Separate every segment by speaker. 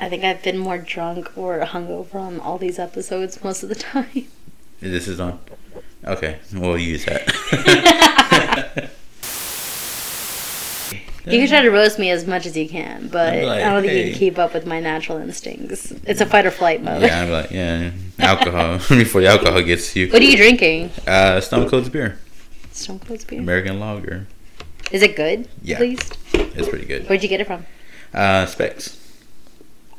Speaker 1: I think I've been more drunk or hungover on all these episodes most of the time.
Speaker 2: This is on. Okay, we'll use that.
Speaker 1: You can try to roast me as much as you can, but
Speaker 2: like,
Speaker 1: I don't think you can keep up with my natural instincts. It's a fight or flight mode.
Speaker 2: yeah, I'm like, yeah, alcohol before the alcohol gets you.
Speaker 1: What are you drinking?
Speaker 2: Uh, Stone Cold's beer,
Speaker 1: Stone Cold's beer.
Speaker 2: American Lager.
Speaker 1: Is it good?
Speaker 2: Yeah.
Speaker 1: At least.
Speaker 2: It's pretty good.
Speaker 1: Where'd you get it from?
Speaker 2: Uh, Spec's.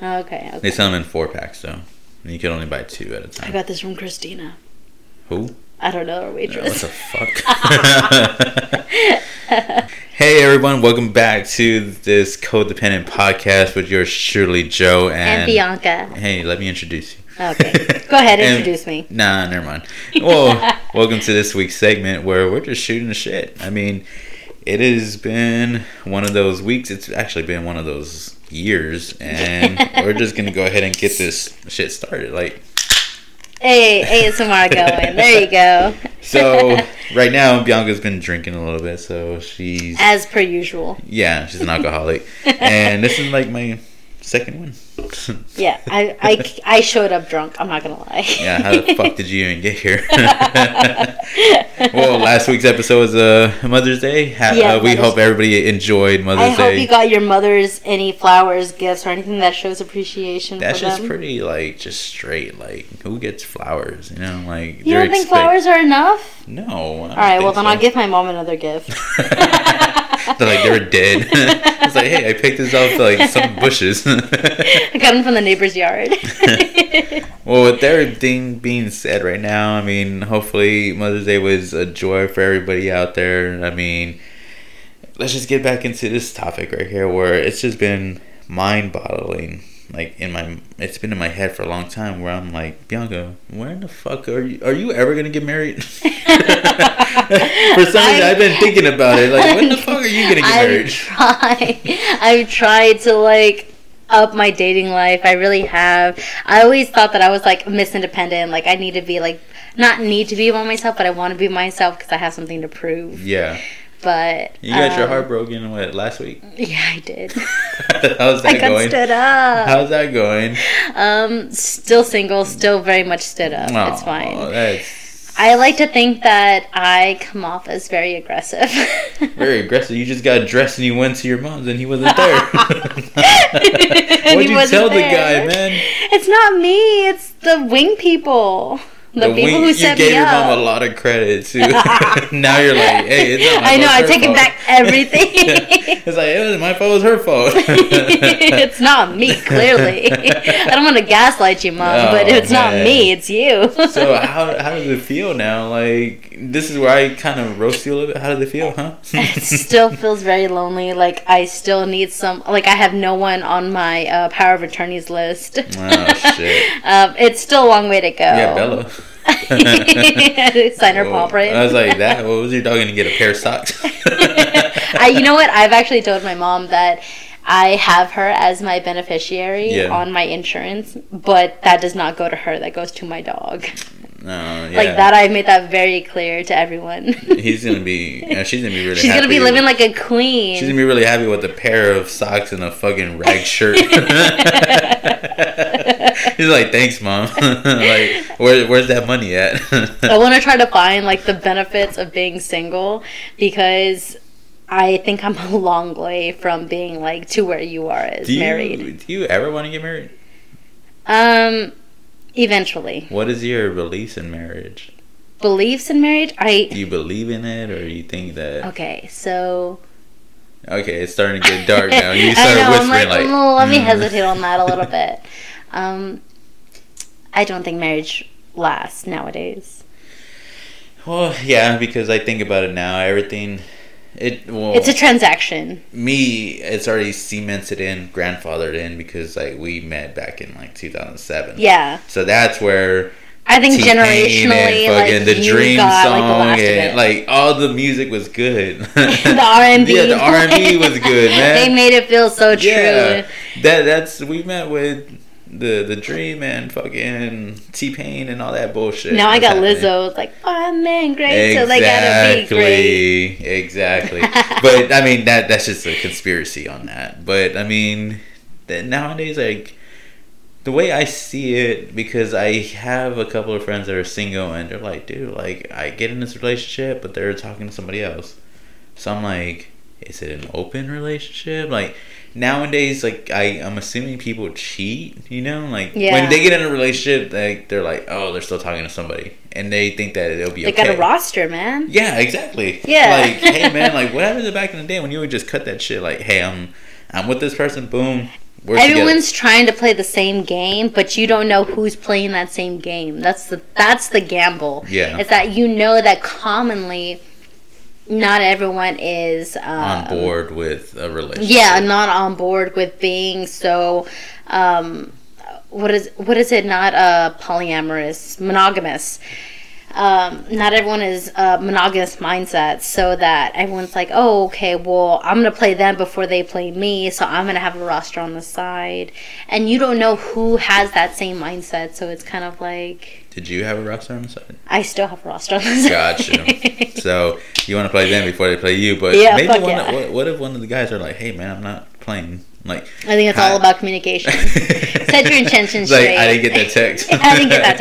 Speaker 1: Oh, okay. okay.
Speaker 2: They sell them in four packs though, and you can only buy two at a time.
Speaker 1: I got this from Christina.
Speaker 2: Who?
Speaker 1: I don't know, our
Speaker 2: Uh, what the fuck? hey everyone, welcome back to this codependent podcast with yours Shirley Joe and,
Speaker 1: and Bianca.
Speaker 2: Hey, let me introduce you.
Speaker 1: Okay. Go ahead,
Speaker 2: And-
Speaker 1: introduce me.
Speaker 2: Nah, never mind. Well, welcome to this week's segment where we're just shooting the shit. I mean, it has been one of those weeks. It's actually been one of those years, and we're just gonna go ahead and get this shit started. Like,
Speaker 1: Hey, ASMR going. There you go.
Speaker 2: so right now Bianca's been drinking a little bit, so she's
Speaker 1: As per usual.
Speaker 2: yeah, she's an alcoholic, and this is like my second one.
Speaker 1: Yeah, I, I, I showed up drunk. I'm not gonna lie.
Speaker 2: Yeah, how the fuck did you even get here? well, last week's episode was uh, Mother's Day. Ha-
Speaker 1: Yeah,
Speaker 2: uh, we
Speaker 1: Mother's
Speaker 2: hope everybody enjoyed Mother's Day.
Speaker 1: I hope you got your mother's any flowers, gifts, or anything that shows appreciation
Speaker 2: That's
Speaker 1: for
Speaker 2: just
Speaker 1: them.
Speaker 2: pretty like just straight. Like who gets flowers? You know, like
Speaker 1: you don't think flowers are enough?
Speaker 2: No. All
Speaker 1: All right, well then I'll give my mom another gift.
Speaker 2: They're like they were dead. it's like, hey, I picked this off like some bushes.
Speaker 1: I got them from the neighbor's yard.
Speaker 2: well, with everything being said right now, I mean, hopefully Mother's Day was a joy for everybody out there. I mean, let's just get back into this topic right here, where it's just been mind-boggling. Like in my, it's been in my head for a long time. Where I'm like, Bianca, where in the fuck are you? Are you ever gonna get married? for some reason, I've been thinking about it. Like, when the fuck are you gonna get
Speaker 1: I've
Speaker 2: married?
Speaker 1: tried. I've tried to like up my dating life. I really have. I always thought that I was like Miss Independent. Like I need to be like not need to be by myself, but I want to be myself because I have something to prove.
Speaker 2: Yeah,
Speaker 1: But
Speaker 2: you got your
Speaker 1: um,
Speaker 2: heart broken. What last week?
Speaker 1: Yeah, I did.
Speaker 2: How's
Speaker 1: I
Speaker 2: that
Speaker 1: got
Speaker 2: going?
Speaker 1: stood up.
Speaker 2: How's that going?
Speaker 1: Um, still single, still very much stood up. it's fine.
Speaker 2: That's
Speaker 1: I like to think that I come off as very aggressive.
Speaker 2: very aggressive. You just got dressed and you went to your mom's and he wasn't there. What'd you tell the guy, man?
Speaker 1: It's not me. It's the wing people. The, people
Speaker 2: wing-
Speaker 1: who set
Speaker 2: you gave
Speaker 1: me
Speaker 2: your
Speaker 1: up.
Speaker 2: mom a lot of credit too. now you're like, hey, it's not my
Speaker 1: I know. I take it back everything.
Speaker 2: it's like it was my fault. It was her fault.
Speaker 1: it's not me. Clearly, I don't want to gaslight you, mom. but
Speaker 2: Oh,
Speaker 1: it's not me. It's you.
Speaker 2: so how how does it feel now? Like this is where I kind of roast you a little bit. How does it feel, huh?
Speaker 1: it still feels very lonely. Like I still need some. Like I have no one on my uh, power of attorneys list.
Speaker 2: oh shit.
Speaker 1: Um, it's still a long way to go.
Speaker 2: Yeah, Bella.
Speaker 1: Sign her
Speaker 2: Oh,
Speaker 1: paw print.
Speaker 2: I was like, that. What was your dog gonna get a pair of socks?
Speaker 1: I, you know what? I've actually told my mom that I have her as my beneficiary
Speaker 2: Yeah.
Speaker 1: on my insurance, but that does not go to her. That goes to my dog.
Speaker 2: No, yeah.
Speaker 1: Like that, I've made that very clear to everyone.
Speaker 2: He's gonna be. Uh, she's gonna be really.
Speaker 1: She's gonna be living like a queen.
Speaker 2: She's gonna be really happy with a pair of socks and a fucking rag shirt. He's like, thanks, mom. like, where, where's that money at?
Speaker 1: I want to try to find like the benefits of being single because I think I'm a long way from being like to where you are as
Speaker 2: do you
Speaker 1: married.
Speaker 2: do you ever want to get married?
Speaker 1: Um, eventually,
Speaker 2: What is your beliefs in marriage?
Speaker 1: beliefs in marriage. I
Speaker 2: Do you believe in it, or you think that?
Speaker 1: okay, so
Speaker 2: Okay, it's starting to get dark now. You
Speaker 1: I
Speaker 2: start
Speaker 1: know. I'm like,
Speaker 2: like,
Speaker 1: "Mm, let me
Speaker 2: mm."
Speaker 1: hesitate on that a little bit. Um, I don't think marriage lasts nowadays.
Speaker 2: Well, yeah, because I think about it now. Everything, it well,
Speaker 1: It's a transaction.
Speaker 2: me. It's already cemented in, grandfathered in because like we met back in like 2007.
Speaker 1: Yeah,
Speaker 2: So that's where
Speaker 1: I think
Speaker 2: T-Pain
Speaker 1: generationally,
Speaker 2: and
Speaker 1: like
Speaker 2: the
Speaker 1: you
Speaker 2: Dream
Speaker 1: got
Speaker 2: song
Speaker 1: like the last
Speaker 2: and like all the music was good.
Speaker 1: the R and B.
Speaker 2: Yeah, the R and B was good, man.
Speaker 1: they made it feel so true.
Speaker 2: Yeah, that that's we met with the the Dream and fucking T Pain and all that bullshit.
Speaker 1: Now I got
Speaker 2: happening.
Speaker 1: Lizzo. It's like, oh man, great. So they gotta be great.
Speaker 2: Exactly, exactly. but I mean that that's just a conspiracy on that. But I mean, that nowadays like the way I see it, because I have a couple of friends that are single and they're like, dude, like I get in this relationship, but they're talking to somebody else. So I'm like, is it an open relationship? Like nowadays, like I, I'm assuming people cheat. You know, like
Speaker 1: Yeah.
Speaker 2: when they get in a relationship, like they're like, oh, they're still talking to somebody, and they think that it'll be
Speaker 1: They
Speaker 2: okay.
Speaker 1: got a roster, man.
Speaker 2: Yeah, exactly.
Speaker 1: Yeah.
Speaker 2: Like, hey man, like what happened back in the day when you would just cut that shit? Like, hey, I'm, I'm with this person. Boom. We're
Speaker 1: Everyone's trying to play the same game, but you don't know who's playing that same game. That's the that's the gamble.
Speaker 2: Yeah.
Speaker 1: It's that you know that commonly not everyone is um,
Speaker 2: on board with a relationship.
Speaker 1: Yeah, not on board with being so. Um, what is what is it? Not uh, polyamorous, monogamous. Um, not everyone is uh, monogamous mindset, so that everyone's like, oh, okay, well, I'm gonna play them before they play me, so I'm gonna have a roster on the side, and you don't know who has that same mindset, so it's kind of like
Speaker 2: Did you have a roster on the side?
Speaker 1: I still have a roster on the side.
Speaker 2: Gotcha. so you want to play them before they play you, but
Speaker 1: Yeah,
Speaker 2: maybe one.
Speaker 1: yeah.
Speaker 2: What, what if one of the guys are like, "Hey man, I'm not playing." Like,
Speaker 1: I think it's
Speaker 2: Hi.
Speaker 1: all about communication. Set your intentions
Speaker 2: Like,
Speaker 1: straight.
Speaker 2: I didn't get that text.
Speaker 1: I didn't get that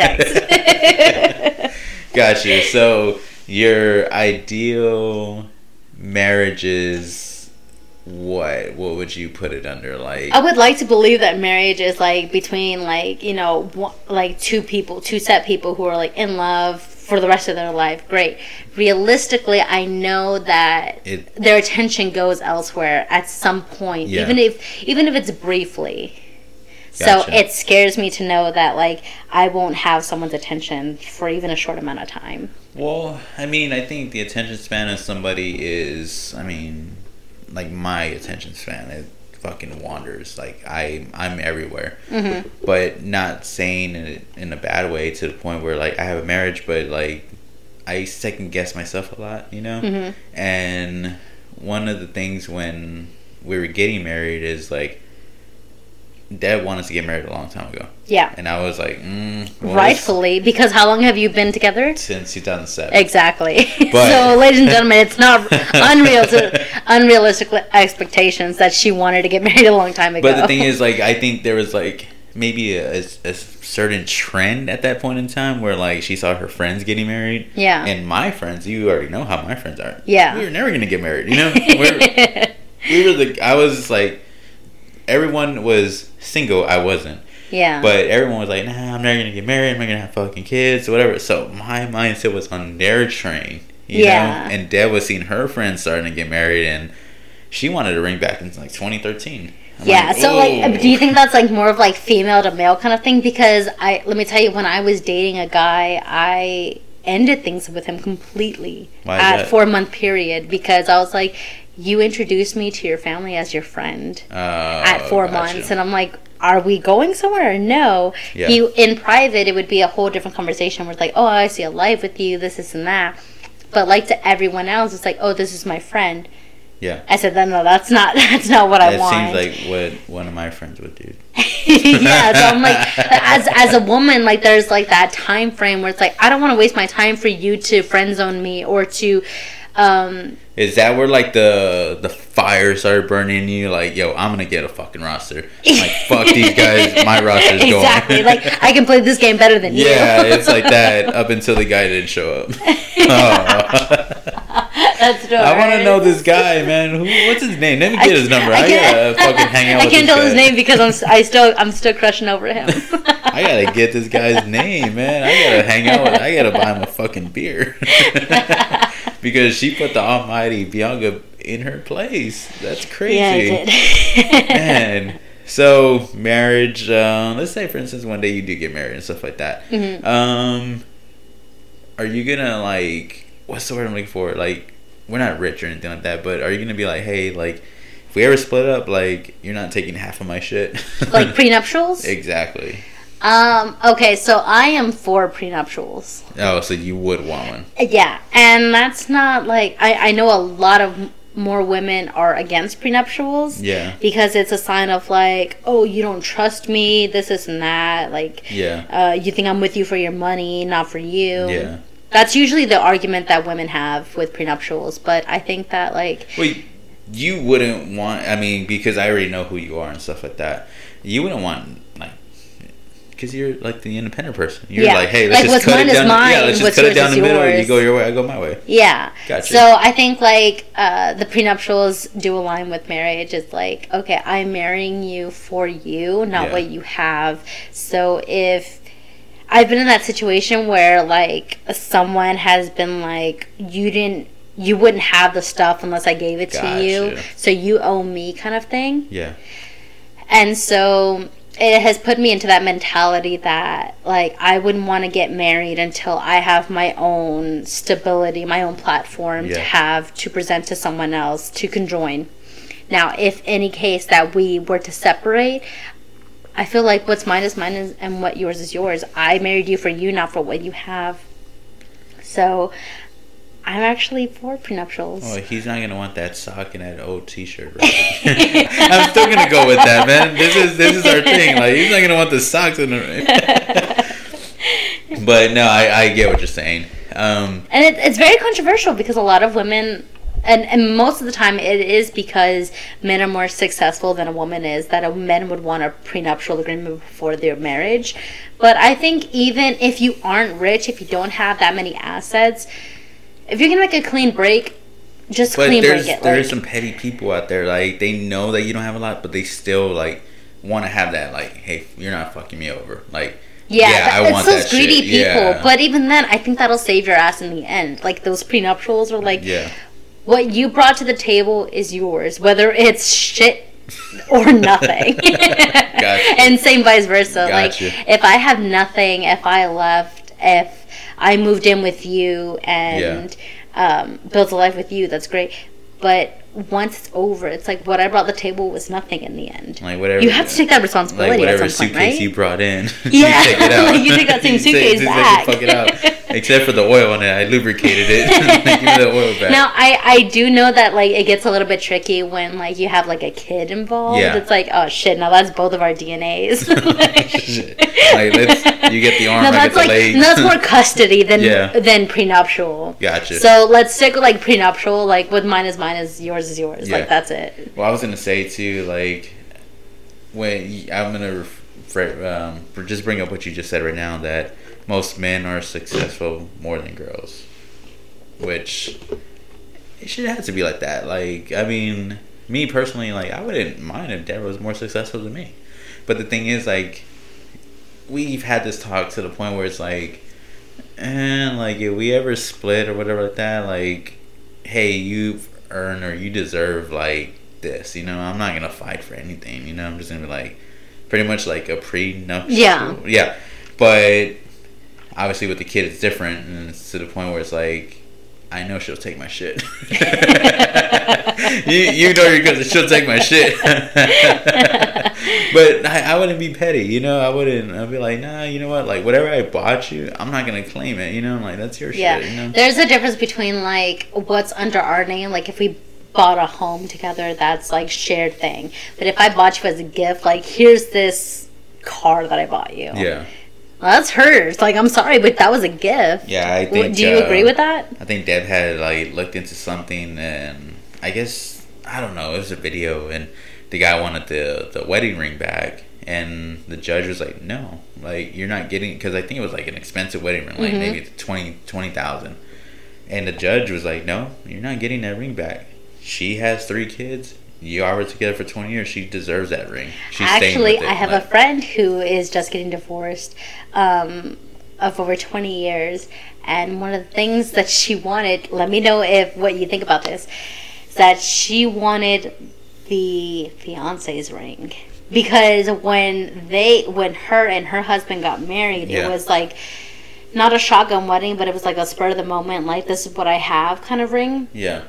Speaker 1: text.
Speaker 2: Gotcha. So your ideal marriage is what? What would you put it under? Like,
Speaker 1: I would like to believe that marriage is like between like you know one, like two people, two set people who are like in love for the rest of their life. Great. Realistically, I know that
Speaker 2: It-
Speaker 1: their attention goes elsewhere at some point,
Speaker 2: Yeah.
Speaker 1: even if even if it's briefly. So it scares me to know that like I won't have someone's attention for even a short amount of time.
Speaker 2: Well, I mean, I think the attention span of somebody is, I mean, like my attention span, it fucking wanders. Like I, I'm everywhere,
Speaker 1: Mm-hmm.
Speaker 2: but not saying it in a bad way to the point where like I have a marriage, but like I second guess myself a lot, you know.
Speaker 1: Mhm.
Speaker 2: And one of the things when we were getting married is like. Dad wanted to get married a long time ago,
Speaker 1: Yeah.
Speaker 2: and I was like, mm,
Speaker 1: Rightfully, because how long have you been together?
Speaker 2: since 2007.
Speaker 1: Exactly.
Speaker 2: But-
Speaker 1: so, ladies and gentlemen, it's not unreal to unrealistic expectations that she wanted to get married a long time ago.
Speaker 2: But the thing is, like, I think there was like maybe a, a, certain trend at that point in time where like she saw her friends getting married.
Speaker 1: Yeah.
Speaker 2: And my friends, you already know how my friends are.
Speaker 1: Yeah.
Speaker 2: We were never gonna get married. You know, we're, we were the. I was like, everyone was single. I wasn't.
Speaker 1: yeah.
Speaker 2: But everyone was like, nah, I'm never gonna get married. I'm not gonna have fucking kids, or whatever. So my mindset was on their train, you
Speaker 1: Yeah.
Speaker 2: know. And Deb was seeing her friends starting to get married, and she wanted to ring back in like 2013. I'm
Speaker 1: yeah. so, like, do you think that's like more of like female to male kind of thing? Because I let me tell you, when I was dating a guy, I ended things with him completely at four month period because I was like, you introduced me to your family as your friend.
Speaker 2: Uh,
Speaker 1: at four months and i'm like are we going somewhere or no
Speaker 2: Yeah.
Speaker 1: he in private it would be a whole different conversation where it's like oh i see a life with you this this and that but like to everyone else it's like oh this is my friend
Speaker 2: Yeah.
Speaker 1: i said no no that's not that's not what i
Speaker 2: That
Speaker 1: want
Speaker 2: seems like what one of my friends would do.
Speaker 1: yeah so i'm like as as a woman like there's like that time frame where it's like i don't want to waste my time for you to friend zone me or to um
Speaker 2: Is that where like the the fire started burning in you? Like, yo, I'm gonna get a fucking roster. Like, fuck these guys. My roster's going.
Speaker 1: exactly like i can play this game better than you
Speaker 2: Yeah, it's like that up until the guy didn't show up. Oh.
Speaker 1: that's dope,
Speaker 2: I want to know this guy, man. Who, what's his name? Let me get his number. I,
Speaker 1: can't-
Speaker 2: gotta fucking hang out.
Speaker 1: I can't tell his name because I'm I still I'm still crushing over him.
Speaker 2: I gotta get this guy's name, man. I gotta hang out with. I gotta buy him a fucking beer because she put the almighty Bianca in her place. That's crazy.
Speaker 1: Yeah, I did.
Speaker 2: man. So marriage. Uh, let's say, for instance, one day you do get married and stuff like that.
Speaker 1: Mhm.
Speaker 2: Um, are you gonna like? What's the word I'm looking for? Like, we're not rich or anything like that, but are you gonna be like, hey, like, if we ever split up, like, you're not taking half of my shit?
Speaker 1: like prenuptials.
Speaker 2: exactly.
Speaker 1: Um. Okay, so I am for prenuptials.
Speaker 2: Oh, so you would want one?
Speaker 1: Yeah, and that's not like I I know a lot of more women are against prenuptials.
Speaker 2: Yeah.
Speaker 1: Because it's a sign of like, oh, you don't trust me, this, and that. Like,
Speaker 2: Yeah.
Speaker 1: uh, you think I'm with you for your money, not for you.
Speaker 2: Yeah.
Speaker 1: That's usually the argument that women have with prenuptials. But I think that like
Speaker 2: Wait, you wouldn't want. I mean, because I already know who you are and stuff like that. You wouldn't want because you're like the independent person. You're
Speaker 1: Yeah.
Speaker 2: like, hey, let's
Speaker 1: Like,
Speaker 2: just cut it down.
Speaker 1: mine,
Speaker 2: yeah, let's just cut it down the middle. You go your way, I go my way.
Speaker 1: Yeah.
Speaker 2: Gotcha.
Speaker 1: So I think like uh, the prenuptials do align with marriage. It's like, okay, I'm marrying you for you, not
Speaker 2: Yeah.
Speaker 1: what you have. So if I've been in that situation where like someone has been like, you didn't, you wouldn't have the stuff unless I gave it to you, so you owe me, kind of thing.
Speaker 2: Yeah.
Speaker 1: And so it has put me into that mentality that like I wouldn't want to get married until I have my own stability, my own platform to have to present to someone else to conjoin. Now, if any case that we were to separate, I feel like what's mine is mine is, and what yours is yours. I married you for you, not for what you have. So, I'm actually for prenuptials.
Speaker 2: Oh, he's not gonna want that sock and that old T-shirt. Right? I'm still gonna go with that, man. This is this is our thing. Like he's not gonna want the socks in the. but no, I, I get what you're saying. Um,
Speaker 1: And it, it's very controversial because a lot of women, and, and most of the time it is because men are more successful than a woman is, that a men would want a prenuptial agreement before their marriage. But I think even if you aren't rich, if you don't have that many assets, if you're gonna make a clean break, just
Speaker 2: but
Speaker 1: clean break it.
Speaker 2: there's
Speaker 1: like-
Speaker 2: some petty people out there. Like they know that you don't have a lot, but they still like want to have that. Like, hey, you're not fucking me over. Like,
Speaker 1: Yeah,
Speaker 2: Yeah, I
Speaker 1: that-
Speaker 2: want
Speaker 1: it's those
Speaker 2: that
Speaker 1: greedy
Speaker 2: shit.
Speaker 1: people.
Speaker 2: Yeah.
Speaker 1: But even then, I think that'll save your ass in the end. Like those prenuptials are like,
Speaker 2: yeah,
Speaker 1: what you brought to the table is yours, whether it's shit or nothing.
Speaker 2: Gotcha.
Speaker 1: And same vice versa.
Speaker 2: Gotcha.
Speaker 1: Like if I have nothing, if I left, if I moved in with you and um, built a life with you, that's great. But once it's over, it's like what I brought the table was nothing in the end.
Speaker 2: like whatever.
Speaker 1: You have to take that responsibility.
Speaker 2: like whatever
Speaker 1: at some
Speaker 2: suitcase
Speaker 1: point, right?
Speaker 2: you brought in.
Speaker 1: Yeah.
Speaker 2: you take it out.
Speaker 1: You take that same
Speaker 2: take-
Speaker 1: suitcase
Speaker 2: just
Speaker 1: back.
Speaker 2: Fuck it out. Except for the oil on it, I lubricated it. Give me the oil back.
Speaker 1: Now I I do know that like it gets a little bit tricky when like you have like a kid involved.
Speaker 2: Yeah.
Speaker 1: It's like oh shit, now that's both of our DNAs.
Speaker 2: Like, let's- you get the arm,
Speaker 1: No, that's like no, that's more custody than
Speaker 2: Yeah.
Speaker 1: than prenuptial.
Speaker 2: Gotcha.
Speaker 1: So let's stick with like prenuptial. Like what mine is mine is yours is yours.
Speaker 2: Yeah.
Speaker 1: Like that's it.
Speaker 2: Well, I was gonna say too, like when I'm gonna ref- um, just bring up what you just said right now that most men are successful more than girls, which it should have to be like that. Like, I mean, me personally, like I wouldn't mind if Deborah was more successful than me, but the thing is, like, we've had this talk to the point where it's like, and like if we ever split or whatever like that, like, hey, you've earned or you deserve like this. You know, I'm not gonna fight for anything. You know, I'm just gonna be like, pretty much like a prenuptial.
Speaker 1: Yeah.
Speaker 2: Yeah, but obviously with the kid it's different, and it's to the point where it's like. I know she'll take my shit. you, you know you're gonna she'll take my shit. but I, I wouldn't be petty, you know. I wouldn't. I'd be like, nah, you know what? Like whatever I bought you, I'm not gonna claim it. You know, I'm like that's your
Speaker 1: Yeah.
Speaker 2: shit. You know.
Speaker 1: There's a difference between like what's under our name. Like if we bought a home together, that's like shared thing. But if I bought you as a gift, like here's this car that I bought you.
Speaker 2: Yeah.
Speaker 1: Well, that's hers. Like I'm sorry, but that was a gift.
Speaker 2: Yeah, I think.
Speaker 1: Do you
Speaker 2: uh,
Speaker 1: agree with that?
Speaker 2: I think Deb had like looked into something, and I guess I don't know. It was a video, and the guy wanted the the wedding ring back, and the judge was like, "No, like you're not getting," because I think it was like an expensive wedding ring, like
Speaker 1: Mhm.
Speaker 2: maybe twenty twenty thousand, and the judge was like, "No, you're not getting that ring back. She has three kids. You are together for twenty years. She deserves that ring. She's
Speaker 1: Actually,
Speaker 2: with it."
Speaker 1: I have
Speaker 2: Like,
Speaker 1: a friend who is just getting divorced um, of over 20 years, and one of the things that she wanted, let me know if what you think about this, is that she wanted the fiance's ring. Because when they, when her and her husband got married,
Speaker 2: Yeah.
Speaker 1: it was like not a shotgun wedding, but it was like a spur of the moment, like this is what I have kind of ring.
Speaker 2: Yeah.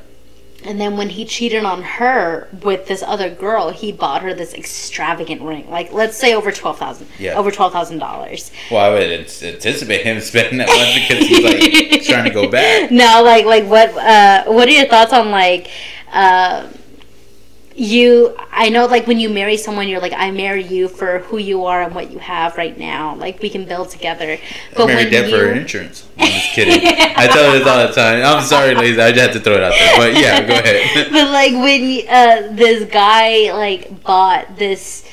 Speaker 1: And then when he cheated on her with this other girl, he bought her this extravagant ring. Like let's say over twelve thousand.
Speaker 2: Yeah.
Speaker 1: Over twelve thousand dollars.
Speaker 2: Well, I would anticipate him spending that money because he's like trying to go back.
Speaker 1: No, like like what uh what are your thoughts on like uh you I know like when you marry someone you're like I marry you for who you are and what you have right now. Like we can build together.
Speaker 2: but I married Deb for insurance. I'm just kidding. I tell this all the time. I'm sorry, ladies. I just had to throw it out there. But yeah, go ahead.
Speaker 1: but like when uh, this guy like bought this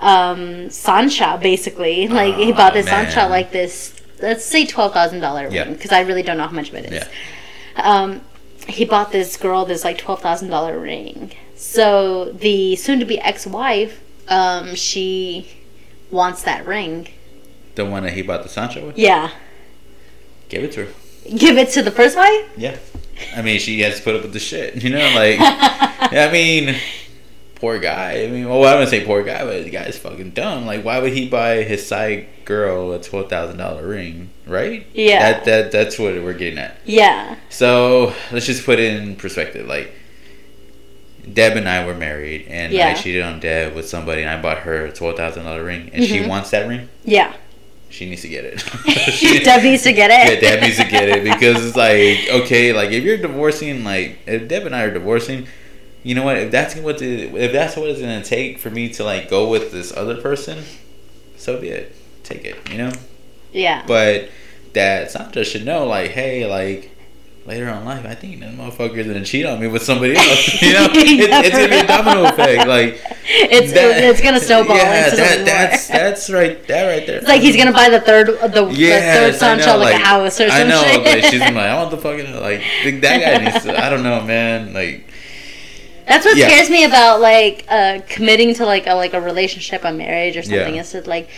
Speaker 1: um, Sancha, basically. Like he
Speaker 2: Oh,
Speaker 1: bought this
Speaker 2: man.
Speaker 1: Sancha like this. Let's say twelve thousand dollar
Speaker 2: Yeah.
Speaker 1: ring because I really don't know how much of it is.
Speaker 2: Yeah.
Speaker 1: Um, he bought this girl this like twelve thousand dollar ring. So the soon-to-be ex-wife, um, she wants that ring.
Speaker 2: The one that he bought the Sancho with?
Speaker 1: Yeah,
Speaker 2: Give it to her.
Speaker 1: give it to the first wife.
Speaker 2: Yeah. I mean, she has to put up with the shit. You know, like, I mean, poor guy. I mean, well, I wouldn't say poor guy, but the guy's fucking dumb. Like, why would he buy his side girl a twelve thousand dollar ring? Right?
Speaker 1: Yeah.
Speaker 2: That that that's what we're getting at.
Speaker 1: Yeah,
Speaker 2: So let's just put it in perspective. Like, Deb and I were married, and I cheated on Deb with somebody, and I bought her a twelve thousand dollar ring, and she
Speaker 1: Mhm.
Speaker 2: wants that ring.
Speaker 1: yeah.
Speaker 2: She needs to get it.
Speaker 1: Deb needs to get it. Yeah.
Speaker 2: Deb needs to get it because it's like okay, like if you're divorcing, like if Deb and I are divorcing, you know what? If that's what the, if that's what it's gonna take for me to like go with this other person, so be it. Take it, you know.
Speaker 1: yeah.
Speaker 2: But that Sandra should know, like, hey, like later on in life, I think that motherfucker's gonna cheat on me with somebody else. You know, it's, it's gonna be a domino effect. Like
Speaker 1: It's
Speaker 2: that-
Speaker 1: it's gonna snowball
Speaker 2: Yeah,
Speaker 1: into
Speaker 2: that, that's that's right. That right there.
Speaker 1: It's like he's gonna buy the third, the, the third
Speaker 2: I
Speaker 1: Sancho
Speaker 2: know,
Speaker 1: like, a house or
Speaker 2: something.
Speaker 1: I
Speaker 2: know,
Speaker 1: shit.
Speaker 2: but she's like, I want the fucking like that guy needs to. I don't know, man. Like,
Speaker 1: That's what
Speaker 2: Yeah.
Speaker 1: scares me about like uh, committing to like a like a relationship, a marriage or something.
Speaker 2: Yeah.
Speaker 1: Is that like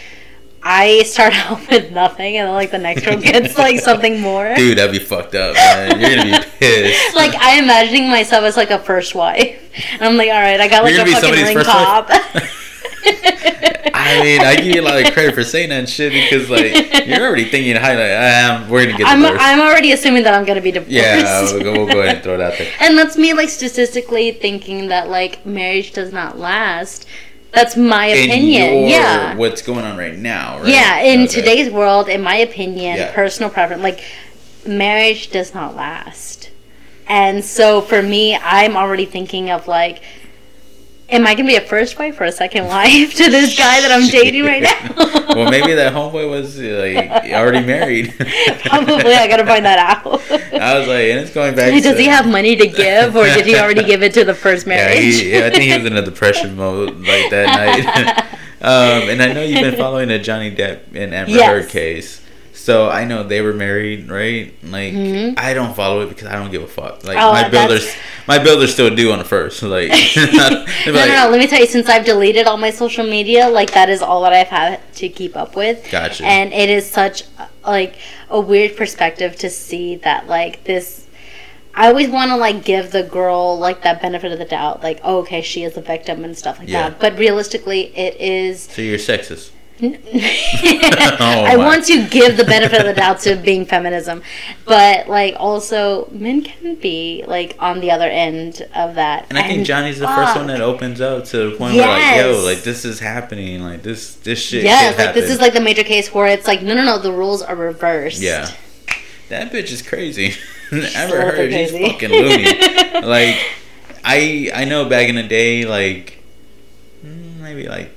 Speaker 1: I start out with nothing and then like the next girl gets like something more.
Speaker 2: dude, that'd be fucked up, man. You're gonna be pissed.
Speaker 1: Like I'm imagining myself as like a first wife, and I'm like, all right, I got like a fucking ring pop.
Speaker 2: I mean, I give you a lot of credit for saying that shit because like you're already thinking high. Like, um, we're gonna get
Speaker 1: I'm
Speaker 2: divorced.
Speaker 1: I'm already assuming that I'm gonna be divorced.
Speaker 2: yeah, we'll go, we'll go ahead and throw it out there.
Speaker 1: and that's me like statistically thinking that like marriage does not last. That's my opinion.
Speaker 2: Your,
Speaker 1: yeah.
Speaker 2: what's going on right now? Right?
Speaker 1: Yeah, in
Speaker 2: Okay.
Speaker 1: today's world, in my opinion,
Speaker 2: Yeah.
Speaker 1: personal preference, like marriage does not last. And so for me, I'm already thinking of like, am I gonna be a first wife or a second wife to this guy that I'm dating right now?
Speaker 2: well, maybe that homeboy was like already married.
Speaker 1: Probably, I gotta find that out.
Speaker 2: I was like, and it's going back.
Speaker 1: Does
Speaker 2: to,
Speaker 1: he have money to give, or did he already give it to the first
Speaker 2: Yeah,
Speaker 1: marriage?
Speaker 2: he, yeah, I think he was in a depression mode like that night. um, and I know you've been following the Johnny Depp and Amber
Speaker 1: Yes.
Speaker 2: Heard case. So I know they were married, right? Like
Speaker 1: Mhm.
Speaker 2: I don't follow it because I don't give a fuck. Like
Speaker 1: Oh,
Speaker 2: my builders, my builders still do on the first. Like,
Speaker 1: no,
Speaker 2: like,
Speaker 1: no, no. Let me tell you. Since I've deleted all my social media, like that is all that I've had to keep up with.
Speaker 2: Gotcha.
Speaker 1: And it is such like a weird perspective to see that like this. I always want to like give the girl like that benefit of the doubt, like oh, okay, she is a victim and stuff like
Speaker 2: Yeah.
Speaker 1: that. But realistically, it is.
Speaker 2: So you're sexist.
Speaker 1: I
Speaker 2: Oh my.
Speaker 1: want to give the benefit of the doubt to being feminism, but like also men can be like on the other end of that.
Speaker 2: And I think Johnny's the first one that opens up to the point where like, yo, like this is happening. Like this, this shit.
Speaker 1: Yes,
Speaker 2: could
Speaker 1: like this is like the major case where it's like no, no, no, the rules are reversed.
Speaker 2: Yeah. That bitch is crazy. Never heard she's fucking loony. like I I know back in the day like mm, maybe like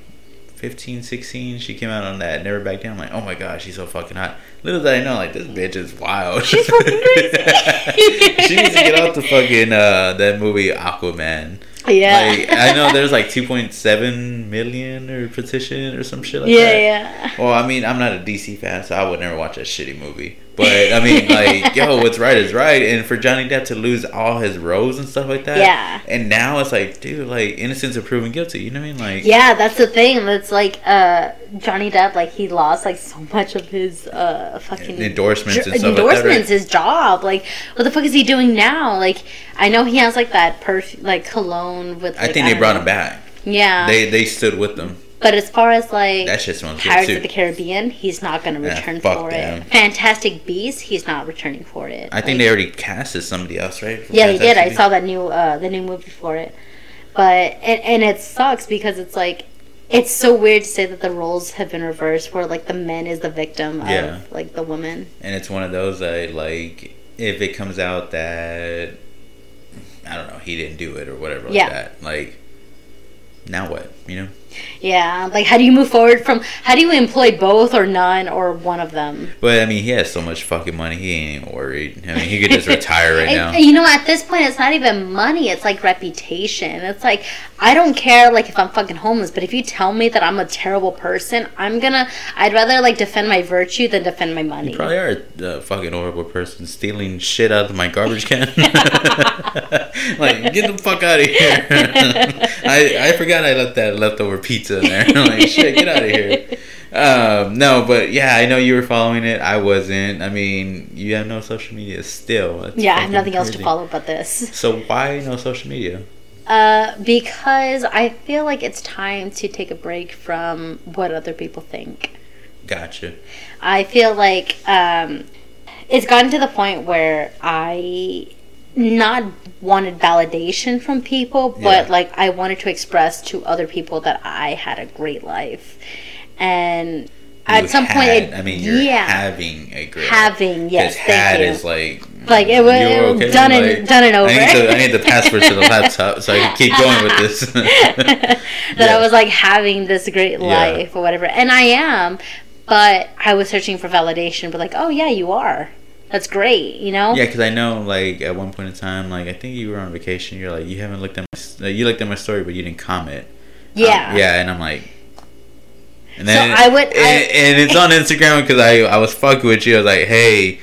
Speaker 2: 15, 16, she came out on that Never Back Down. I'm like, oh my gosh, she's so fucking hot. Little did I know, like, this bitch is wild.
Speaker 1: She's fucking crazy.
Speaker 2: she needs to get off the fucking, uh, that movie Aquaman.
Speaker 1: Yeah.
Speaker 2: Like, I know there's like 2.7 million or petition or some shit like
Speaker 1: yeah,
Speaker 2: that.
Speaker 1: yeah.
Speaker 2: Well, I mean, I'm not a DC fan, so I would never watch that shitty movie. But I mean, like, yo, what's right is right, and for Johnny Depp to lose all his roles and stuff like that.
Speaker 1: Yeah.
Speaker 2: And now it's like, dude, like, innocence of proven guilty. You know what I mean? Like,
Speaker 1: Yeah, that's the thing. That's like uh Johnny Depp, like he lost like so much of his uh fucking
Speaker 2: Endorsements and
Speaker 1: jo-
Speaker 2: stuff like that, right?
Speaker 1: endorsements, his job. Like, what the fuck is he doing now? Like, I know he has like that perfume, like cologne with.
Speaker 2: I
Speaker 1: Like,
Speaker 2: think they brought
Speaker 1: know.
Speaker 2: him back.
Speaker 1: Yeah,
Speaker 2: They they stood with them.
Speaker 1: But as far as like
Speaker 2: That shit smells
Speaker 1: Pirates of the Caribbean, he's not going to
Speaker 2: Yeah,
Speaker 1: return
Speaker 2: fuck
Speaker 1: for
Speaker 2: them.
Speaker 1: it. Fantastic Beasts, he's not returning for it.
Speaker 2: I think
Speaker 1: Like,
Speaker 2: they already casted somebody else, right? for
Speaker 1: Yeah, they did. I saw that new uh the new movie for it. But and, and it sucks because it's like it's so weird to say that the roles have been reversed where like the man is the victim of
Speaker 2: Yeah.
Speaker 1: like the woman.
Speaker 2: and it's one of those that like if it comes out that I don't know he didn't do it or whatever like
Speaker 1: Yeah.
Speaker 2: that like now what you know
Speaker 1: Yeah, like how do you move forward from? How do you employ both or none or one of them?
Speaker 2: But I mean, he has so much fucking money. He ain't worried. I mean, he could just retire right now.
Speaker 1: You know, at this point, it's not even money. It's like reputation. It's like I don't care, like if I'm fucking homeless, but if you tell me that I'm a terrible person, I'm gonna. I'd rather like defend my virtue than defend my money.
Speaker 2: You probably are a fucking horrible person, stealing shit out of my garbage can. like, get the fuck out of here! I I forgot I left that leftover pizza in there. like, shit, get out of here. Um, no, but yeah, I know you were following it. I wasn't. I mean, you have no social media still. That's
Speaker 1: yeah, I have nothing else to
Speaker 2: crazy.
Speaker 1: follow but this.
Speaker 2: So why no social media?
Speaker 1: Uh, because I feel like it's time to take a break from what other people think.
Speaker 2: Gotcha.
Speaker 1: I feel like um, it's gotten to the point where I not wanted validation from people, but
Speaker 2: Yeah.
Speaker 1: like I wanted to express to other people that I had a great life, and at
Speaker 2: You
Speaker 1: some point, it,
Speaker 2: I mean, you're
Speaker 1: yeah,
Speaker 2: having a great.
Speaker 1: having yes,
Speaker 2: His
Speaker 1: thank
Speaker 2: hat
Speaker 1: you.
Speaker 2: is like
Speaker 1: Like, it was-
Speaker 2: okay?
Speaker 1: done and- done and over.
Speaker 2: I need, the, I need the password to the laptop so I can keep going with this.
Speaker 1: that
Speaker 2: Yeah.
Speaker 1: I was like having this great
Speaker 2: Yeah.
Speaker 1: life or whatever, and I am, but I was searching for validation, but like, oh yeah, you are. That's great, you know.
Speaker 2: Yeah, because I know, like, at one point in time, like, I think you were on vacation. You're like, you haven't looked at my, you looked at my story, but you didn't comment.
Speaker 1: Yeah.
Speaker 2: Um, yeah, and I'm like, and
Speaker 1: So
Speaker 2: then
Speaker 1: I would-
Speaker 2: and,
Speaker 1: I-
Speaker 2: and it's on Instagram because I I was fucking with you. I was like, hey,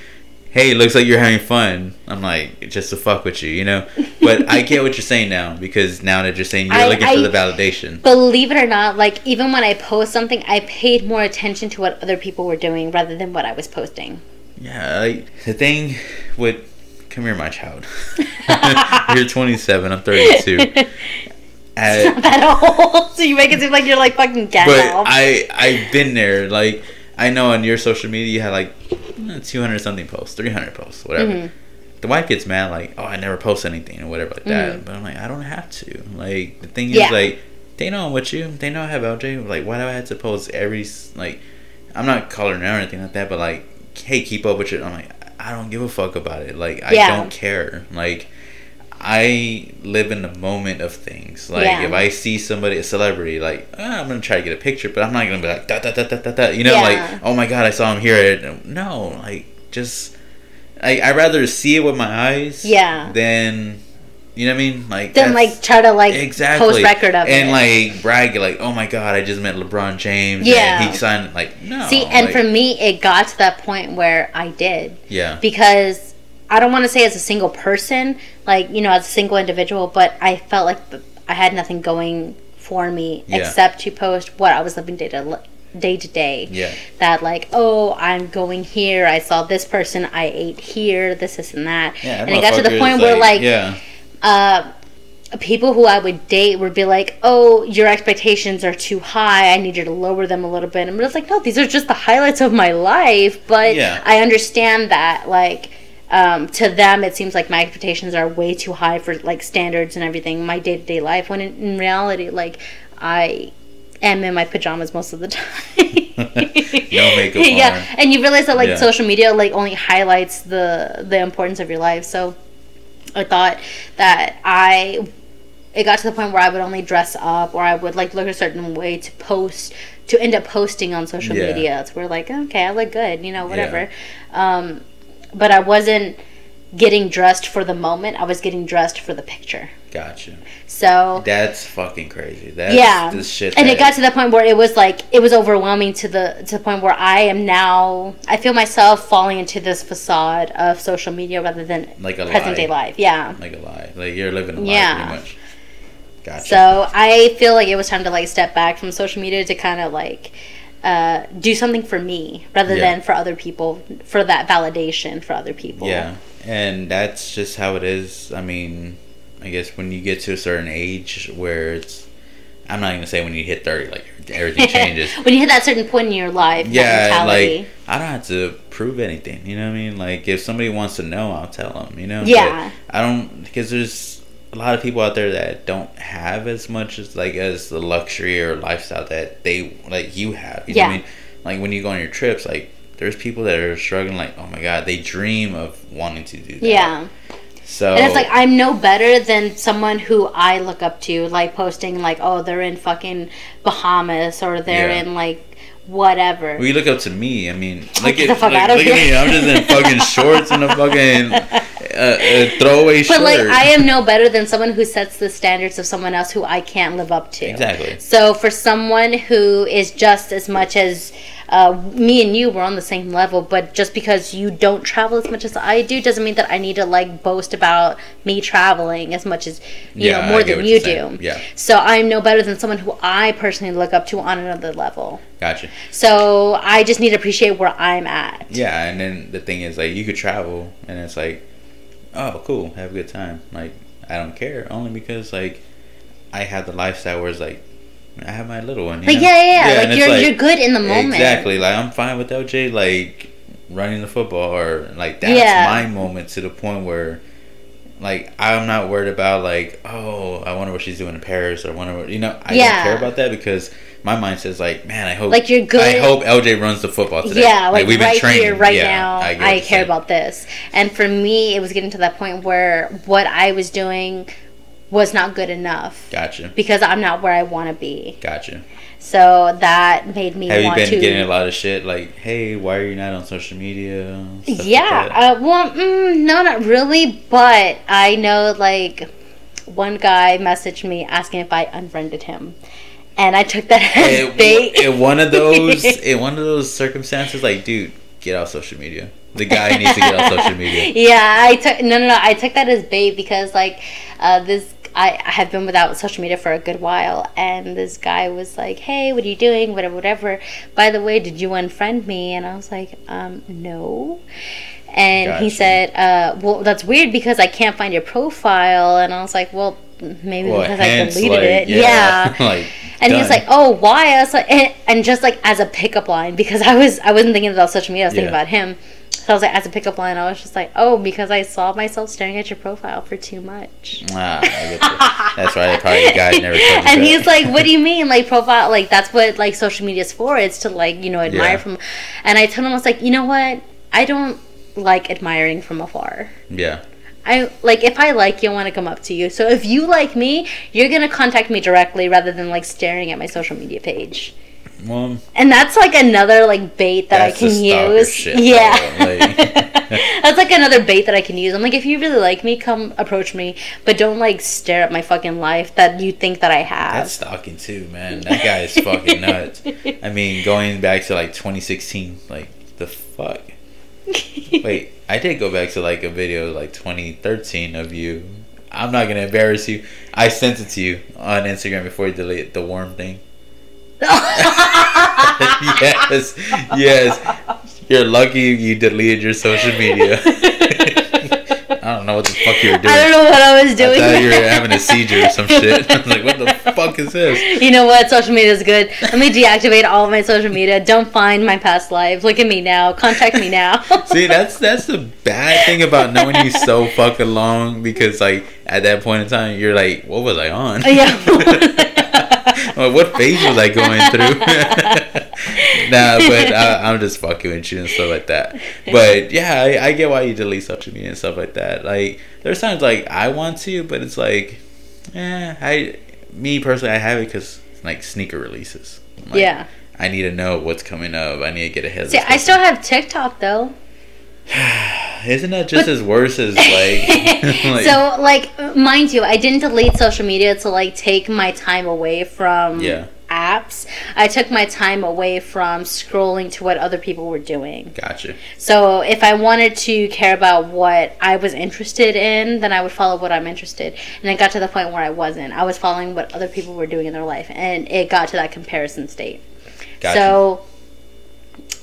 Speaker 2: hey, looks like you're having fun. I'm like, just to fuck with you, you know. But I get what you're saying now because now that you're saying you're
Speaker 1: I-
Speaker 2: looking
Speaker 1: I-
Speaker 2: for the validation.
Speaker 1: Believe it or not, like even when I post something, I paid more attention to what other people were doing rather than what I was posting.
Speaker 2: Yeah, like, the thing with come here, my child. you're 27. I'm 32. At,
Speaker 1: That old, so you make it seem like you're like fucking
Speaker 2: but I I've been there. Like I know on your social media you had like two hundred something posts, three hundred posts, whatever.
Speaker 1: Mhm.
Speaker 2: The wife gets mad like, oh, I never post anything or whatever like that.
Speaker 1: Mhm.
Speaker 2: But I'm like, I don't have to. Like the thing is like they know I'm with you. They know I have LJ. Like why do I have to post every like? I'm not calling her or anything like that, but like, hey, keep up with it. I'm like, I don't give a fuck about it. Like I
Speaker 1: Yeah.
Speaker 2: don't care. Like. I live in the moment of things. Like
Speaker 1: Yeah.
Speaker 2: if I see somebody, a celebrity, like ah, I'm gonna try to get a picture, but I'm not gonna be like da da da da da da. You know,
Speaker 1: Yeah.
Speaker 2: like oh my god, I saw him here. No, like just I I rather see it with my eyes.
Speaker 1: Yeah.
Speaker 2: Than you know what I mean? Like
Speaker 1: then like try to like
Speaker 2: exactly
Speaker 1: post record of
Speaker 2: and
Speaker 1: it.
Speaker 2: like brag like oh my god, I just met LeBron James.
Speaker 1: Yeah.
Speaker 2: and he signed like no.
Speaker 1: See, and
Speaker 2: like,
Speaker 1: for me, it got to that point where I did
Speaker 2: yeah,
Speaker 1: because I don't want to say as a single person, like you know, as a single individual, but I felt like I had nothing going for me
Speaker 2: Yeah.
Speaker 1: except to post what I was living day to day to day.
Speaker 2: yeah,
Speaker 1: That like, oh, I'm going here. I saw this person. I ate here. This, this, and that.
Speaker 2: yeah.
Speaker 1: and it got to the point where like,
Speaker 2: yeah,
Speaker 1: uh, people who I would date would be like, "Oh, your expectations are too high. I need you to lower them a little bit." And it's like, no, these are just the highlights of my life. But
Speaker 2: Yeah.
Speaker 1: I understand that, like. Um, to them, it seems like my expectations are way too high for like standards and everything. My day to day life, when in, in reality, like I am in my pajamas most of the time.
Speaker 2: No makeup
Speaker 1: yeah,
Speaker 2: on.
Speaker 1: and you realize that like
Speaker 2: Yeah.
Speaker 1: social media like only highlights the the importance of your life. So I thought that I it got to the point where I would only dress up or I would like look a certain way to post to end up posting on social
Speaker 2: Yeah.
Speaker 1: media. It's where like okay, I look good, you know, whatever. Um, but I wasn't getting dressed for the moment. I was getting dressed for the picture.
Speaker 2: Gotcha.
Speaker 1: So
Speaker 2: That's fucking crazy. That's
Speaker 1: yeah
Speaker 2: the shit.
Speaker 1: and it got to the point where it was like it was overwhelming to the to the point where i am now i feel myself falling into this facade of social media rather than
Speaker 2: Like a
Speaker 1: present
Speaker 2: lie.
Speaker 1: day life yeah
Speaker 2: like a lie. Like you're living a lie
Speaker 1: Yeah.
Speaker 2: pretty much. Gotcha.
Speaker 1: so i feel like it was time to like step back from social media to kind of like uh, do something for me rather
Speaker 2: Yeah.
Speaker 1: than for other people for that validation for other people
Speaker 2: Yeah, and that's just how it is. I mean, I guess when you get to a certain age where it's, I'm not gonna say when you hit thirty, like everything changes.
Speaker 1: when you hit that certain point in your life
Speaker 2: yeah, like I don't have to prove anything. You know what I mean? Like if somebody wants to know, I'll tell them. You know?
Speaker 1: Yeah.
Speaker 2: But I don't because there's a lot of people out there that don't have as much as like as the luxury or lifestyle that they like you have. You know what I
Speaker 1: Yeah.
Speaker 2: mean? Like when you go on your trips, like there's people that are struggling. Like oh my god, they dream of wanting to do that.
Speaker 1: yeah
Speaker 2: So
Speaker 1: And it's like I'm no better than someone who I look up to, like posting like, oh, they're in fucking Bahamas or they're
Speaker 2: Yeah.
Speaker 1: in like whatever.
Speaker 2: Well, you look up to me. I mean, look at look, look at me. I'm just in fucking shorts and a fucking uh, uh, throwaway shirt.
Speaker 1: But like I am no better than someone who sets the standards of someone else who I can't live up to.
Speaker 2: exactly.
Speaker 1: So for someone who is just as much as uh, me and you were on the same level, but just because you don't travel as much as I do doesn't mean that I need to like boast about me traveling as much as you
Speaker 2: Yeah,
Speaker 1: know more than you do.
Speaker 2: saying. Yeah.
Speaker 1: So I'm no better than someone who I personally look up to on another level.
Speaker 2: Gotcha.
Speaker 1: So I just need to appreciate where I'm at.
Speaker 2: Yeah, and then the thing is, like, you could travel, and it's like, oh, cool, have a good time. Like, I don't care, only because like, I have the lifestyle where it's like, I have my little one.
Speaker 1: Like
Speaker 2: know?
Speaker 1: yeah, yeah, yeah. like you're you're good in the moment.
Speaker 2: Exactly. Like I'm fine with LJ like running the football or like that's
Speaker 1: Yeah.
Speaker 2: my moment to the point where like I'm not worried about like oh I wonder what she's doing in Paris or wonder what you know I
Speaker 1: Yeah.
Speaker 2: don't care about that because my mind says like man I hope
Speaker 1: Like, you're good-
Speaker 2: I hope LJ runs the football today.
Speaker 1: Yeah, like, like we've right here, right
Speaker 2: Yeah,
Speaker 1: now,
Speaker 2: get
Speaker 1: I, care
Speaker 2: saying.
Speaker 1: about this. And for me, it was getting to that point where what I was doing was not good enough
Speaker 2: Gotcha,
Speaker 1: because I'm not where I want to be.
Speaker 2: gotcha.
Speaker 1: So that made me
Speaker 2: Have you been
Speaker 1: to.
Speaker 2: getting a lot of shit like hey why are you not on social media? Like
Speaker 1: yeah,
Speaker 2: that?
Speaker 1: uh, well, mm, no, not really, but I know like one guy messaged me asking if I unfriended him, and I took that as
Speaker 2: in,
Speaker 1: bait.
Speaker 2: in one of those in one of those circumstances like dude get off social media the guy needs to get off social media
Speaker 1: yeah, I took no, no, no. I took that as bait because like uh, this. I, I have been without social media for a good while, and this guy was like, "Hey, what are you doing? Whatever, whatever. By the way, did you unfriend me?" And I was like, "Um, no." And he said, uh, "Well, that's weird because I can't find your profile." And I was like, "Well, maybe
Speaker 2: Well,
Speaker 1: because I deleted
Speaker 2: like,
Speaker 1: it."
Speaker 2: yeah,
Speaker 1: Yeah.
Speaker 2: like,
Speaker 1: and he was like, "Oh, why?" I was like, and, and just like as a pickup line because I was I wasn't thinking about social media. I was thinking about him. So I was like, as a pickup line, I was just like, "Oh, because I saw myself staring at your profile for too much."
Speaker 2: ah, I get you. that's right I probably the guy never
Speaker 1: and
Speaker 2: that.
Speaker 1: he's like, "What do you mean? Like profile? Like that's what like social media is for? It's to like you know admire
Speaker 2: Yeah.
Speaker 1: from." And I told him I was like, "You know what? I don't like admiring from afar."
Speaker 2: yeah
Speaker 1: I like if I like you, I want to come up to you. So if you like me, you're gonna contact me directly rather than like staring at my social media page.
Speaker 2: Well
Speaker 1: And that's like another like bait that I can use. yeah.
Speaker 2: though, like-
Speaker 1: that's like another bait that I can use. I'm like, if you really like me, come approach me, but don't like stare at my fucking life that you think that I have.
Speaker 2: that's stalking too man that guy is fucking nuts I mean going back to like 2016 like the fuck Wait, I did go back to like a video like 2013 of you. I'm not gonna embarrass you. I sent it to you on Instagram before you delete the worm thing. Yes, yes. You're lucky you deleted your social media. I don't know what the fuck you were doing.
Speaker 1: I don't know what I was
Speaker 2: I
Speaker 1: doing.
Speaker 2: thought you were having a seizure or some shit. I was like, what the fuck is this?
Speaker 1: You know what? Social media is good. Let me deactivate all my social media. Don't find my past life. Look at me now. Contact me now.
Speaker 2: See, that's that's the bad thing about knowing you so fucking long because like at that point in time you're like, what was I on?
Speaker 1: yeah.
Speaker 2: Well, what phase was I going through? nah, but uh, I'm just fucking with you and stuff like that. But yeah, I, I get why you delete social media and stuff like that. Like there's times like I want to, but it's like, eh, I me personally I have it because like sneaker releases. Like,
Speaker 1: yeah.
Speaker 2: I need to know what's coming up. I need to get ahead. of
Speaker 1: See, I still have TikTok though.
Speaker 2: Isn't that just as worse as like, like
Speaker 1: so, like, mind you, I didn't delete social media to like take my time away from
Speaker 2: Yeah.
Speaker 1: apps. I took my time away from scrolling to what other people were doing.
Speaker 2: Gotcha.
Speaker 1: So, if I wanted to care about what I was interested in, then I would follow what I'm interested. And it got to the point where I wasn't. I was following what other people were doing in their life, and it got to that comparison state.
Speaker 2: Gotcha.
Speaker 1: So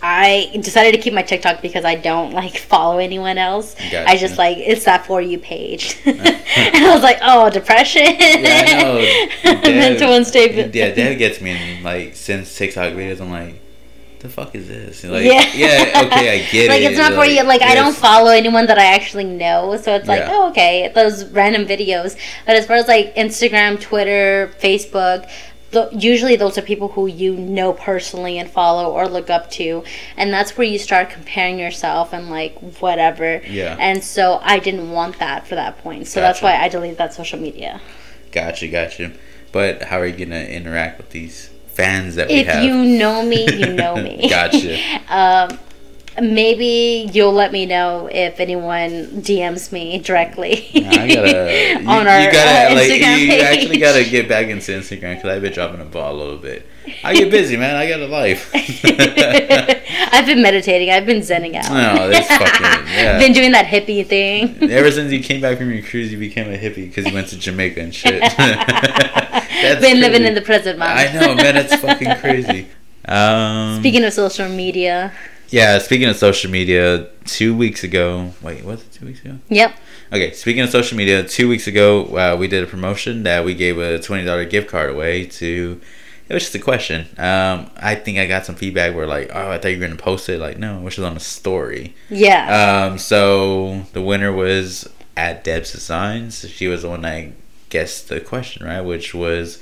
Speaker 1: I decided to keep my TikTok because I don't like follow anyone else.
Speaker 2: Gotcha.
Speaker 1: I just like it's that for you page. and I was like, oh, depression.
Speaker 2: Yeah, I know.
Speaker 1: Mental instability.
Speaker 2: Yeah, Dad gets me in like since TikTok videos. I'm like, the fuck is this? Like,
Speaker 1: Yeah.
Speaker 2: yeah, okay, I get
Speaker 1: like
Speaker 2: it.
Speaker 1: Like, it's not for you. Like I don't follow anyone that I actually know, so it's like,
Speaker 2: Yeah.
Speaker 1: oh, okay, those random videos. But as far as like Instagram, Twitter, Facebook, th- usually those are people who you know personally and follow or look up to, and that's where you start comparing yourself and like whatever.
Speaker 2: Yeah.
Speaker 1: And so I didn't want that for that point, so that's why I deleted that social media.
Speaker 2: Gotcha, gotcha. But how are you gonna interact with these fans that we
Speaker 1: If
Speaker 2: have?
Speaker 1: you know me, you know me.
Speaker 2: Gotcha.
Speaker 1: um, maybe you'll let me know if anyone DMs me directly
Speaker 2: I gotta, you,
Speaker 1: on our
Speaker 2: you gotta,
Speaker 1: uh,
Speaker 2: like,
Speaker 1: Instagram
Speaker 2: you
Speaker 1: page.
Speaker 2: actually gotta get back into Instagram because I've been dropping the ball a little bit. I get busy, man. I got a life.
Speaker 1: I've been meditating. I've been zenning out.
Speaker 2: No, that's fucking- yeah.
Speaker 1: Been doing that hippie thing.
Speaker 2: Ever since you came back from your cruise, you became a hippie because you went to Jamaica and shit. That's
Speaker 1: been living in the present moment.
Speaker 2: I know, man. It's fucking crazy. Um,
Speaker 1: Speaking of social media,
Speaker 2: yeah, speaking of social media, two weeks ago. Wait, was it two weeks ago?
Speaker 1: yep.
Speaker 2: Okay, speaking of social media, two weeks ago uh, we did a promotion that we gave a twenty dollar gift card away to. It was just a question. Um, I think I got some feedback where like, oh, I thought you were gonna post it. Like, no, which was on a story.
Speaker 1: Yeah.
Speaker 2: Um, so the winner was at Deb's Designs. She was the one that guessed the question right, which was,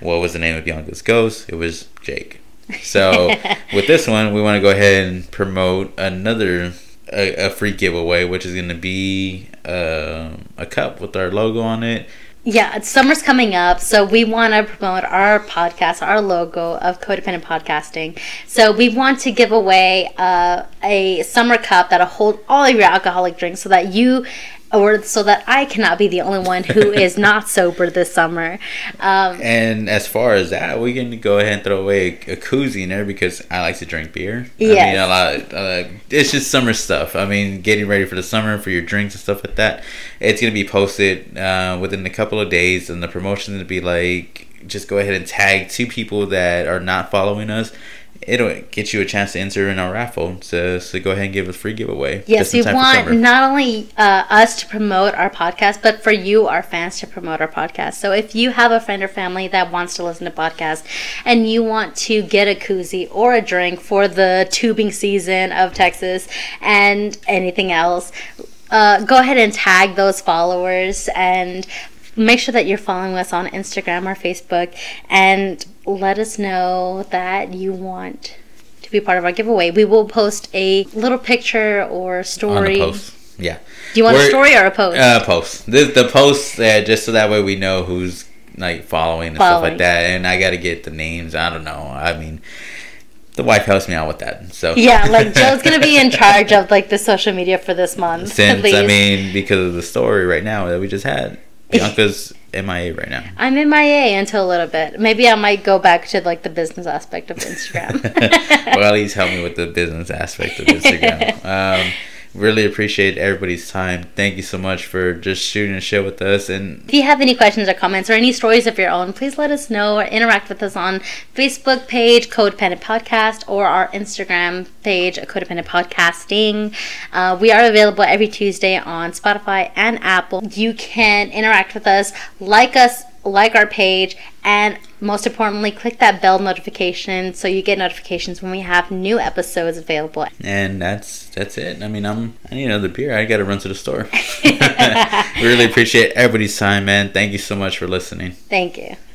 Speaker 2: what was the name of Bianca's ghost? It was Jake. So with this one, we want to go ahead and promote another a, a free giveaway, which is going to be um a cup with our logo on it.
Speaker 1: Yeah, summer's coming up, so we want to promote our podcast, our logo of codependent podcasting. So we want to give away uh, a summer cup that'll hold all of your alcoholic drinks, so that you, or so that I cannot be the only one who is not sober this summer. Um,
Speaker 2: And as far as that, we can go ahead and throw away a, a koozie in there because I like to drink beer. I mean, a lot. Uh, it's just summer stuff. I mean, getting ready for the summer for your drinks and stuff like that. It's gonna be posted uh, within a couple of days, and the promotion to be like, just go ahead and tag two people that are not following us. It'll get you a chance to enter in our raffle. So, so go ahead and give a free giveaway.
Speaker 1: Yes, we want not only uh, us to promote our podcast, but for you, our fans, to promote our podcast. So if you have a friend or family that wants to listen to podcasts and you want to get a koozie or a drink for the tubing season of Texas and anything else, uh, go ahead and tag those followers and make sure that you're following us on Instagram or Facebook and let us know that you want to be part of our giveaway. We will post a little picture or
Speaker 2: on
Speaker 1: story.
Speaker 2: Yeah.
Speaker 1: Do you want a
Speaker 2: We're-
Speaker 1: story or a post?
Speaker 2: Uh, post the the post uh, just so that way we know who's like following and stuff like that. And I got to get the names. I don't know. I mean, the wife helps me out with that. So
Speaker 1: yeah, like Joe's gonna be in charge of like the social media for this month.
Speaker 2: Since I mean, because of the story right now that we just had, Bianca's MIA right now.
Speaker 1: I'm in my A until a little bit. Maybe I might go back to like the business aspect of Instagram.
Speaker 2: well, at least help me with the business aspect of Instagram. Um, really appreciate everybody's time. Thank you so much for just shooting a shit with us. And
Speaker 1: If you have any questions or comments or any stories of your own, please let us know or interact with us on Facebook page Codependent Podcast or our Instagram page Codependent Podcasting. Uh, we are available every Tuesday on Spotify and Apple. You can interact with us, like us, like our page, and most importantly, click that bell notification so you get notifications when we have new episodes available.
Speaker 2: and that's that's it. I mean, I'm I need another beer. I got to run to the store. really appreciate everybody's time, man. Thank you so much for listening.
Speaker 1: Thank you.